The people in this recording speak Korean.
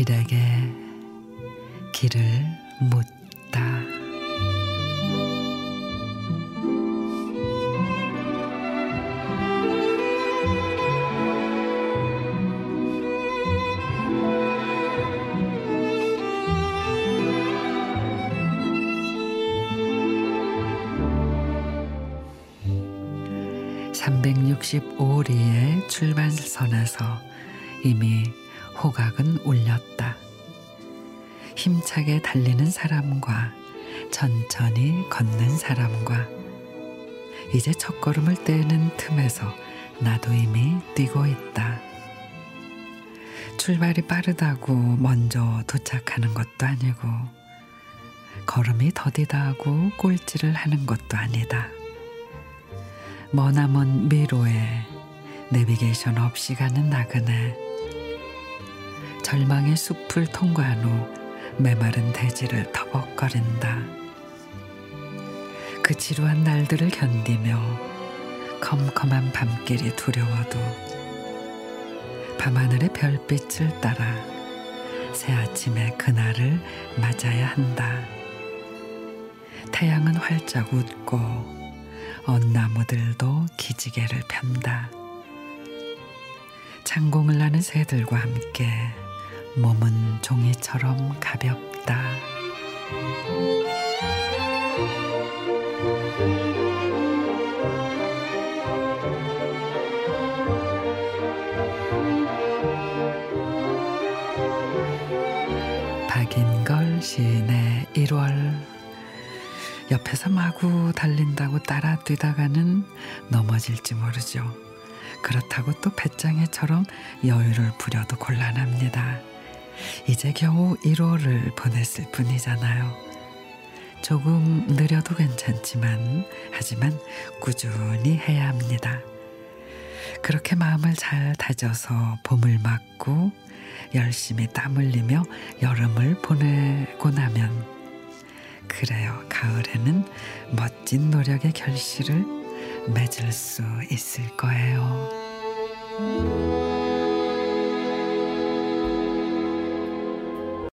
길에게 길을 묻다. (365리의) 출발선에서 이미 호각은 울렸다. 힘차게 달리는 사람과 천천히 걷는 사람과 이제 첫걸음을 떼는 틈에서 나도 이미 뛰고 있다. 출발이 빠르다고 먼저 도착하는 것도 아니고 걸음이 더디다고 꼴찌를 하는 것도 아니다. 머나먼 미로에 내비게이션 없이 가는 나그네 절망의 숲을 통과한 후 메마른 대지를 터벅거린다. 그 지루한 날들을 견디며 컴컴한 밤길이 두려워도 밤하늘의 별빛을 따라 새 아침의 그날을 맞아야 한다. 태양은 활짝 웃고 언나무들도 기지개를 편다. 창공을 나는 새들과 함께 몸은 종이처럼 가볍다. 박인걸 시인의 1월 옆에서 마구 달린다고 따라 뛰다가는 넘어질지 모르죠. 그렇다고 또 배짱이처럼 여유를 부려도 곤란합니다. 이제 겨우 1호를 보냈을 뿐이잖아요. 조금 느려도 괜찮지만 하지만 꾸준히 해야 합니다. 그렇게 마음을 잘 다져서 봄을 맞고 열심히 땀 흘리며 여름을 보내고 나면 그래요. 가을에는 멋진 노력의 결실을 맺을 수 있을 거예요.